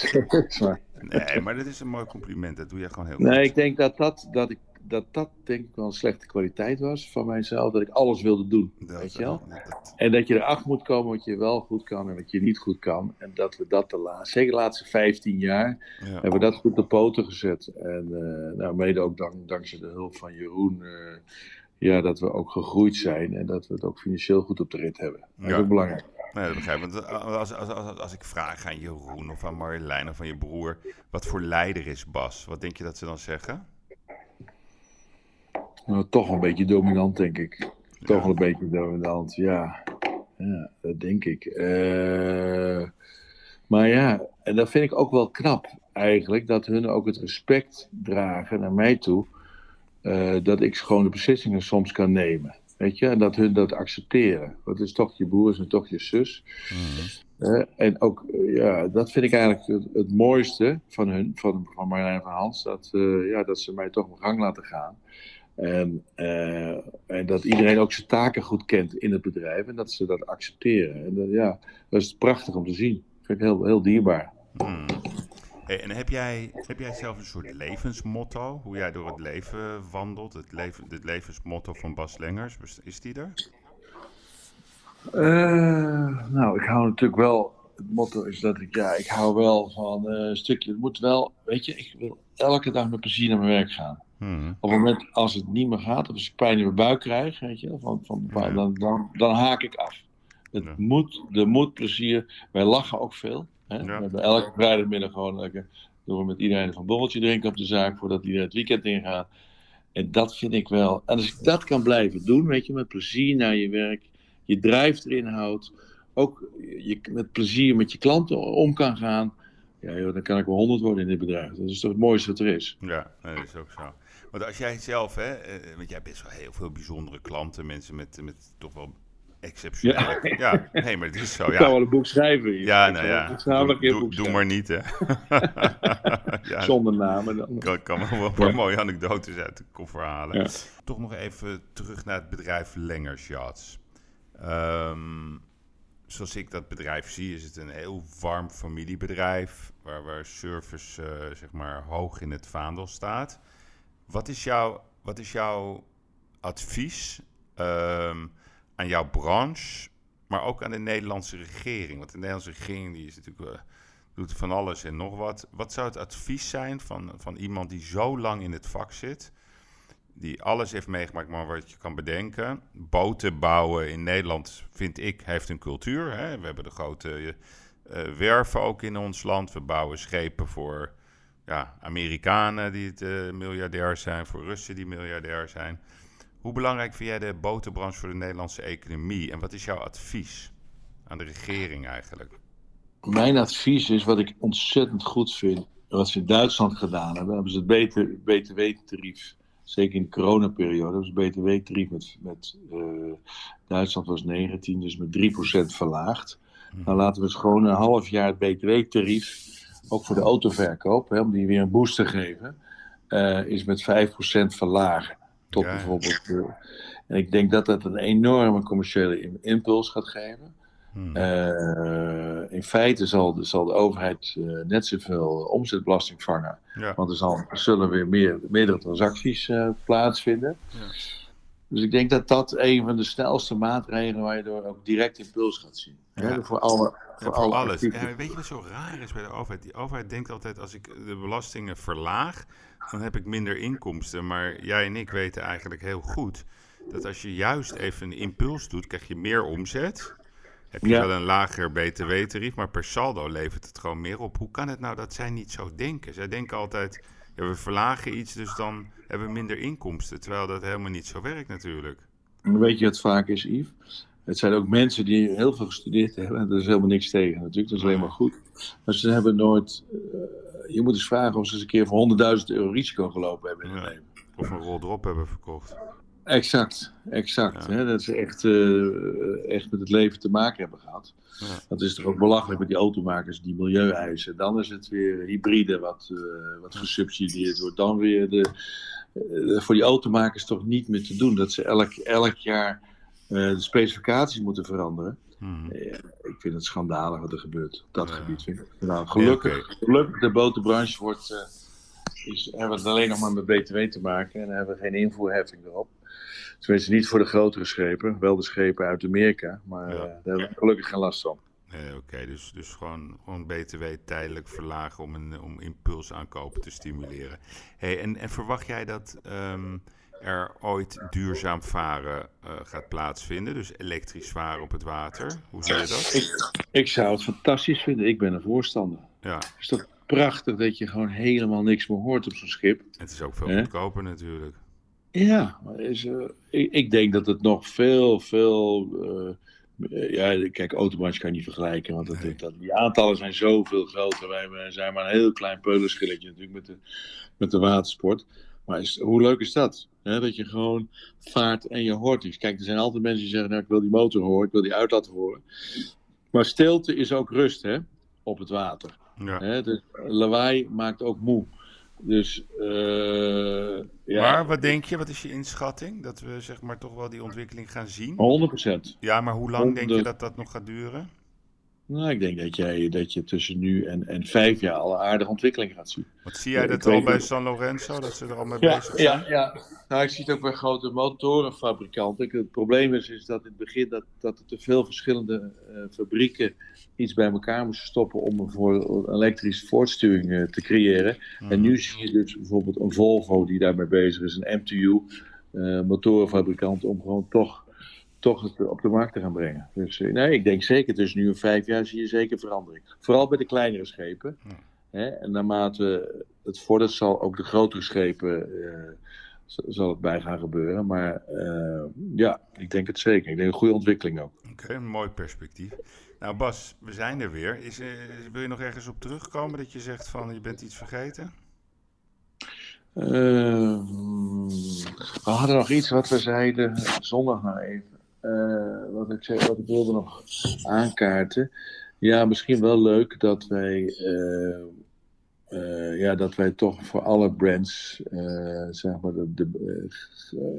[SPEAKER 1] nee, maar dat is een mooi compliment. Dat doe je gewoon heel
[SPEAKER 2] goed. Nee, ik denk dat, dat, dat ik dat dat denk ik wel een slechte kwaliteit was van mijzelf. Dat ik alles wilde doen. weet je wel? En dat je erachter moet komen wat je wel goed kan en wat je niet goed kan. En dat we dat de laatste, zeker de laatste 15 jaar, hebben we dat goed op poten gezet. En uh, nou, mede ook dank, dankzij de hulp van Jeroen. Uh, ja, dat we ook gegroeid zijn en dat we het ook financieel goed op de rit hebben. Dat is ook belangrijk.
[SPEAKER 1] Nee, dat begrijp ik. Want als, als, als, als ik vraag aan Jeroen of aan Marjolein of aan je broer... wat voor leider is Bas? Wat denk je dat ze dan zeggen?
[SPEAKER 2] Nou, toch een beetje dominant, denk ik. Toch een beetje dominant, ja. Ja, dat denk ik. Uh, maar ja, en dat vind ik ook wel knap eigenlijk, dat hun ook het respect dragen naar mij toe, uh, dat ik gewoon de beslissingen soms kan nemen. Weet je, en dat hun dat accepteren. Want het is toch je broer en toch je zus. Mm. Uh, en ook, ja, dat vind ik eigenlijk het, het, mooiste van hun, van, van Marlijn van Hans, dat, ja, dat ze mij toch mijn gang laten gaan. En, en, dat iedereen ook zijn taken goed kent in het bedrijf en dat ze dat accepteren. En ja, dat is prachtig om te zien. Dat vind ik heel, heel dierbaar.
[SPEAKER 1] Hmm. Hey, en heb jij, heb jij zelf een soort levensmotto? Hoe jij door het leven wandelt? Het, leven, het levensmotto van Bas Lengers, is die er?
[SPEAKER 2] Uh, nou, ik hou natuurlijk wel. Het motto is dat ik, ja, ik hou wel van uh, een stukje. Het moet wel, weet je, ik wil elke dag met plezier naar mijn werk gaan. Hmm. Op het moment als het niet meer gaat, of als ik pijn in mijn buik krijg, weet je, van, van, ja. dan, dan, dan, haak ik af. Het ja. moet, er moet plezier. Wij lachen ook veel. Hè? Ja. We hebben elke vrijdagmiddag gewoon lekker doen we met iedereen een borreltje drinken op de zaak voordat iedereen het weekend ingaat. En dat vind ik wel. En als ik dat kan blijven doen, weet je, met plezier naar je werk, je drijft erin houdt, ook je met plezier met je klanten om kan gaan. Ja, joh, dan kan ik wel honderd worden in dit bedrijf. Dat is toch het mooiste wat er is.
[SPEAKER 1] Ja, dat is ook zo. Want als jij zelf, hè, want jij hebt best wel heel veel bijzondere klanten, mensen met, met toch wel exceptioneel. Ja. ja, nee, maar het is zo.
[SPEAKER 2] Ik
[SPEAKER 1] ja.
[SPEAKER 2] kan wel een boek schrijven. Hier.
[SPEAKER 1] Ja, nou ja. Doe, doe, doe maar niet, hè.
[SPEAKER 2] ja, Zonder namen dan.
[SPEAKER 1] Kan wel een paar mooie anekdotes uit de koffer halen. Toch nog even terug naar het bedrijf Lengers Yachts. Um, zoals ik dat bedrijf zie, is het een heel warm familiebedrijf. Waar, waar service uh, zeg maar hoog in het vaandel staat. Wat is, jouw, wat is jouw advies um, aan jouw branche, maar ook aan de Nederlandse regering? Want de Nederlandse regering die is natuurlijk, uh, doet van alles en nog wat. Wat zou het advies zijn van, van iemand die zo lang in het vak zit, die alles heeft meegemaakt, maar wat je kan bedenken? Boten bouwen in Nederland, vind ik, heeft een cultuur. Hè? We hebben de grote uh, werven ook in ons land. We bouwen schepen voor ja, Amerikanen die het uh, miljardair zijn, voor Russen die miljardair zijn. Hoe belangrijk vind jij de botenbranche voor de Nederlandse economie? En wat is jouw advies aan de regering eigenlijk?
[SPEAKER 2] Mijn advies is wat ik ontzettend goed vind. Wat ze in Duitsland gedaan hebben, hebben ze het BTW-tarief. Zeker in de coronaperiode ze het BTW-tarief met, met uh, Duitsland was 19, dus met 3% verlaagd. Dan nou, laten we eens gewoon een half jaar het BTW-tarief ook voor de autoverkoop, hè, om die weer een boost te geven, uh, is met 5% verlagen. Tot ja. bijvoorbeeld. Uh, en ik denk dat dat een enorme commerciële impuls gaat geven. Hmm. Uh, in feite zal de, zal de overheid net zoveel omzetbelasting vangen. Ja. Want er, zal, zullen weer meer, meerdere transacties plaatsvinden. Ja. Dus ik denk dat dat een van de snelste maatregelen waar je door ook direct impuls gaat zien. Ja. Voor alle
[SPEAKER 1] voor, alles. Weet je wat zo raar is bij de overheid? Die overheid denkt altijd, als ik de belastingen verlaag, dan heb ik minder inkomsten. Maar jij en ik weten eigenlijk heel goed dat als je juist even een impuls doet, krijg je meer omzet. Heb je ja. wel een lager btw-tarief, maar per saldo levert het gewoon meer op. Hoe kan het nou dat zij niet zo denken? Zij denken altijd, ja, we verlagen iets, dus dan hebben we minder inkomsten. Terwijl dat helemaal niet zo werkt natuurlijk.
[SPEAKER 2] Weet je wat vaak is, Yves? Het zijn ook mensen die heel veel gestudeerd hebben. En er is helemaal niks tegen natuurlijk, dat is alleen maar goed. Maar ze hebben nooit... Uh, je moet eens vragen of ze eens een keer voor 100.000 euro risico gelopen hebben in hun
[SPEAKER 1] ja.
[SPEAKER 2] leven.
[SPEAKER 1] Of een rol erop hebben verkocht.
[SPEAKER 2] Exact, exact. Ja. Hè? Dat ze echt, uh, echt met het leven te maken hebben gehad. Ja. Dat is toch ook belachelijk met die automakers die milieueisen. Dan is het weer hybride wat, uh, wat gesubsidieerd wordt. Dan weer de, voor die automakers toch niet meer te doen. Dat ze elk, elk jaar de specificaties moeten veranderen. Hmm. ik vind het schandalig wat er gebeurt op dat gebied. Vind ik. Nou, gelukkig, okay. gelukkig, de botenbranche wordt, is, hebben het alleen nog maar met BTW te maken. En hebben we geen invoerheffing erop. Tenminste, niet voor de grotere schepen. Wel de schepen uit Amerika. Maar ja. uh, daar hebben we gelukkig geen last van.
[SPEAKER 1] Nee, Oké, okay. dus, dus gewoon, gewoon BTW tijdelijk verlagen om, een, om impulsaankopen te stimuleren. Hey, en, en verwacht jij dat... Um, er ooit duurzaam varen uh, gaat plaatsvinden? Dus elektrisch varen op het water. Hoe zie je dat?
[SPEAKER 2] Ik, ik zou het fantastisch vinden. Ik ben een voorstander. Ja. Is toch prachtig dat je gewoon helemaal niks meer hoort op zo'n schip.
[SPEAKER 1] Het is ook veel goedkoper natuurlijk.
[SPEAKER 2] Ja, maar is, uh, ik, ik, denk dat het nog veel, veel. Uh, ja, kijk, autobahns kan je niet vergelijken, want dat, dat, die aantallen zijn zoveel groter. Wij, zijn maar een heel klein peulenschilletje natuurlijk met de, met de watersport. Maar is, hoe leuk is dat? dat je gewoon vaart en je hoort iets. Kijk, er zijn altijd mensen die zeggen: nou, ik wil die motor horen, ik wil die uitlaat horen. Maar stilte is ook rust hè, op het water. Ja. dus lawaai maakt ook moe. Dus, uh, ja.
[SPEAKER 1] Maar wat denk je, wat is je inschatting? Dat we zeg maar toch wel die ontwikkeling gaan zien?
[SPEAKER 2] 100%.
[SPEAKER 1] Ja, maar hoe lang denk je dat dat nog gaat duren?
[SPEAKER 2] Nou, ik denk dat, jij, dat je tussen nu en, en vijf jaar al een aardige ontwikkeling gaat zien.
[SPEAKER 1] Wat zie jij dat al bij San Lorenzo, dat ze er al mee bezig zijn?
[SPEAKER 2] Ja, ja. Nou, ik zie het ook bij grote motorenfabrikanten. Het probleem is, is dat in het begin dat, dat er te veel verschillende uh, fabrieken iets bij elkaar moesten stoppen om voor elektrische voortsturing uh, te creëren. En mhm. nu zie je dus bijvoorbeeld een Volvo die daarmee bezig is, een MTU, uh, eh, motorenfabrikant, om gewoon toch toch het op de markt te gaan brengen. Dus eh, nee, ik denk zeker, dus nu in vijf jaar zie je zeker verandering. Vooral bij de kleinere schepen. Hè? En naarmate het vordert, zal ook de grotere schepen uh, zal het bij gaan gebeuren. Maar uh, ja, ik denk het zeker. Ik denk een goede ontwikkeling ook.
[SPEAKER 1] Oké, een mooi perspectief. Nou Bas, we zijn er weer. Is, wil je nog ergens op terugkomen dat je zegt van je bent iets vergeten?
[SPEAKER 2] we hadden nog iets wat we zeiden zondag nou even. Eh, wat, ik zei, wat ik wilde nog aankaarten. Ja, misschien wel leuk dat wij, eh, eh, ja, dat wij toch voor alle brands, zeg maar, de, de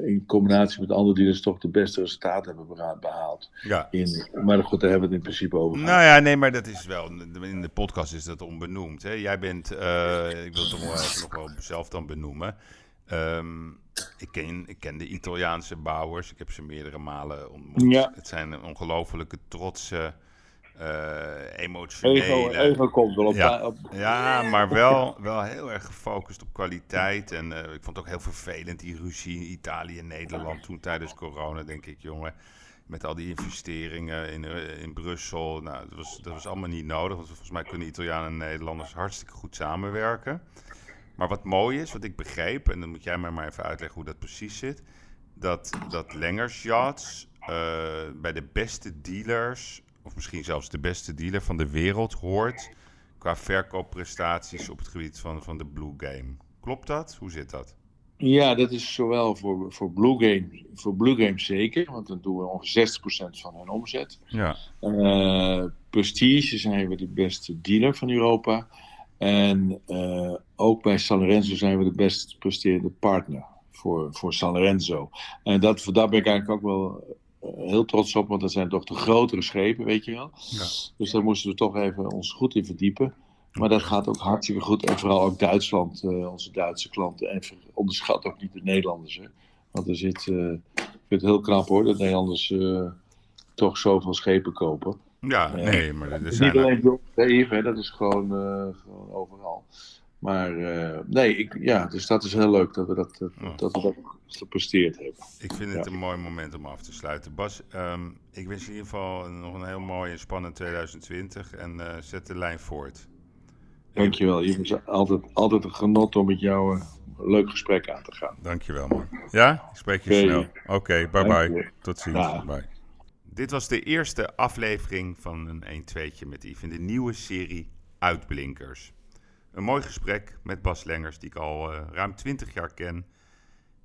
[SPEAKER 2] in combinatie met andere dealers toch de beste resultaten hebben behaald. Ja. In, maar goed, daar hebben we het in principe over.
[SPEAKER 1] Nou ja, nee, maar dat is wel, in de podcast is dat onbenoemd. Hè? Jij bent, ik wil het wel even nog wel zelf dan benoemen. Um, ik, ken, ik ken de Italiaanse bouwers. Ik heb ze meerdere malen ontmoet. Ja. Het zijn ongelofelijke trotse, uh, emotionele...
[SPEAKER 2] Ego, ego komt wel op...
[SPEAKER 1] Ja, ja maar wel, wel heel erg gefocust op kwaliteit. En uh, ik vond het ook heel vervelend, die ruzie in Italië en Nederland toen tijdens corona, denk ik, jongen. Met al die investeringen in, uh, in Brussel. Nou, dat was, dat was allemaal niet nodig. Want volgens mij kunnen Italianen en Nederlanders hartstikke goed samenwerken. Maar wat mooi is, wat ik begreep, en dan moet jij mij maar even uitleggen hoe dat precies zit, dat, dat uh, bij de beste dealers, of misschien zelfs de beste dealer van de wereld hoort, qua verkoopprestaties op het gebied van, van de Blue Game. Klopt dat? Hoe zit dat?
[SPEAKER 2] Ja, dat is zowel voor, voor, Blue Game, voor Blue Game zeker, want dan doen we ongeveer 60% van hun omzet. Ja. Uh, Prestige zijn we de beste dealer van Europa. En uh, ook bij San Lorenzo zijn we de best presterende partner voor, voor San Lorenzo. En dat, daar ben ik eigenlijk ook wel uh, heel trots op, want dat zijn toch de grotere schepen, weet je wel. Ja. Dus daar moesten we toch even ons goed in verdiepen. Maar dat gaat ook hartstikke goed. En vooral ook Duitsland, uh, onze Duitse klanten. En onderschat ook niet de Nederlanders. Hè. Want er zit, ik vind het heel knap hoor, dat Nederlanders toch zoveel schepen kopen.
[SPEAKER 1] Ja, nee, maar dat
[SPEAKER 2] is niet alleen door even, dat is gewoon, uh, gewoon overal. Maar uh, nee, ik, ja, dus dat is heel leuk dat we dat, oh. dat, we dat gepresteerd hebben.
[SPEAKER 1] Ik vind het een mooi moment om af te sluiten. Bas, um, ik wens je in ieder geval nog een heel mooi en spannend 2020 en uh, zet de lijn voort.
[SPEAKER 2] Dankjewel. Je bent altijd, altijd een genot om met jou een leuk gesprek aan te gaan.
[SPEAKER 1] Dankjewel man. Ja, ik spreek je snel. Oké, okay, bye bye. Tot ziens. Bye. Dit was de eerste aflevering van een 1-2'tje met Yves in de nieuwe serie Uitblinkers. Een mooi gesprek met Bas Lengers, die ik al uh, ruim 20 jaar ken.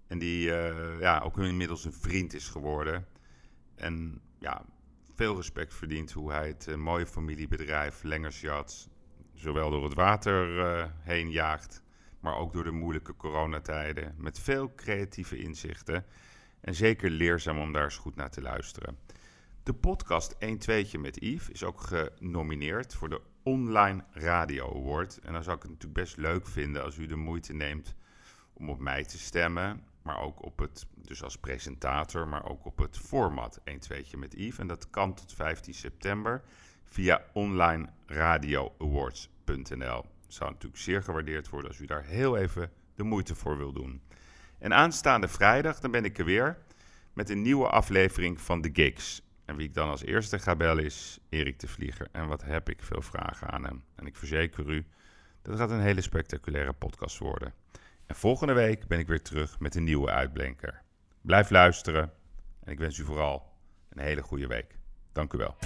[SPEAKER 1] En die uh, ja, ook inmiddels een vriend is geworden. En ja, veel respect verdient hoe hij het uh, mooie familiebedrijf Lengers Yachts zowel door het water heen jaagt, maar ook door de moeilijke coronatijden. Met veel creatieve inzichten. En zeker leerzaam om daar eens goed naar te luisteren. De podcast 1 2 met Yves is ook genomineerd voor de Online Radio Award. En dan zou ik het natuurlijk best leuk vinden als u de moeite neemt om op mij te stemmen. Maar ook op het, dus als presentator, maar ook op het format 1 2 met Yves. En dat kan tot 15 september via onlineradioawards.nl. Het zou natuurlijk zeer gewaardeerd worden als u daar heel even de moeite voor wil doen. En aanstaande vrijdag, dan ben ik er weer met een nieuwe aflevering van The Gigs. En wie ik dan als eerste ga bellen is Erik de Vlieger. En wat heb ik veel vragen aan hem. En ik verzeker u, dat gaat een hele spectaculaire podcast worden. En volgende week ben ik weer terug met een nieuwe uitblinker. Blijf luisteren en ik wens u vooral een hele goede week. Dank u wel.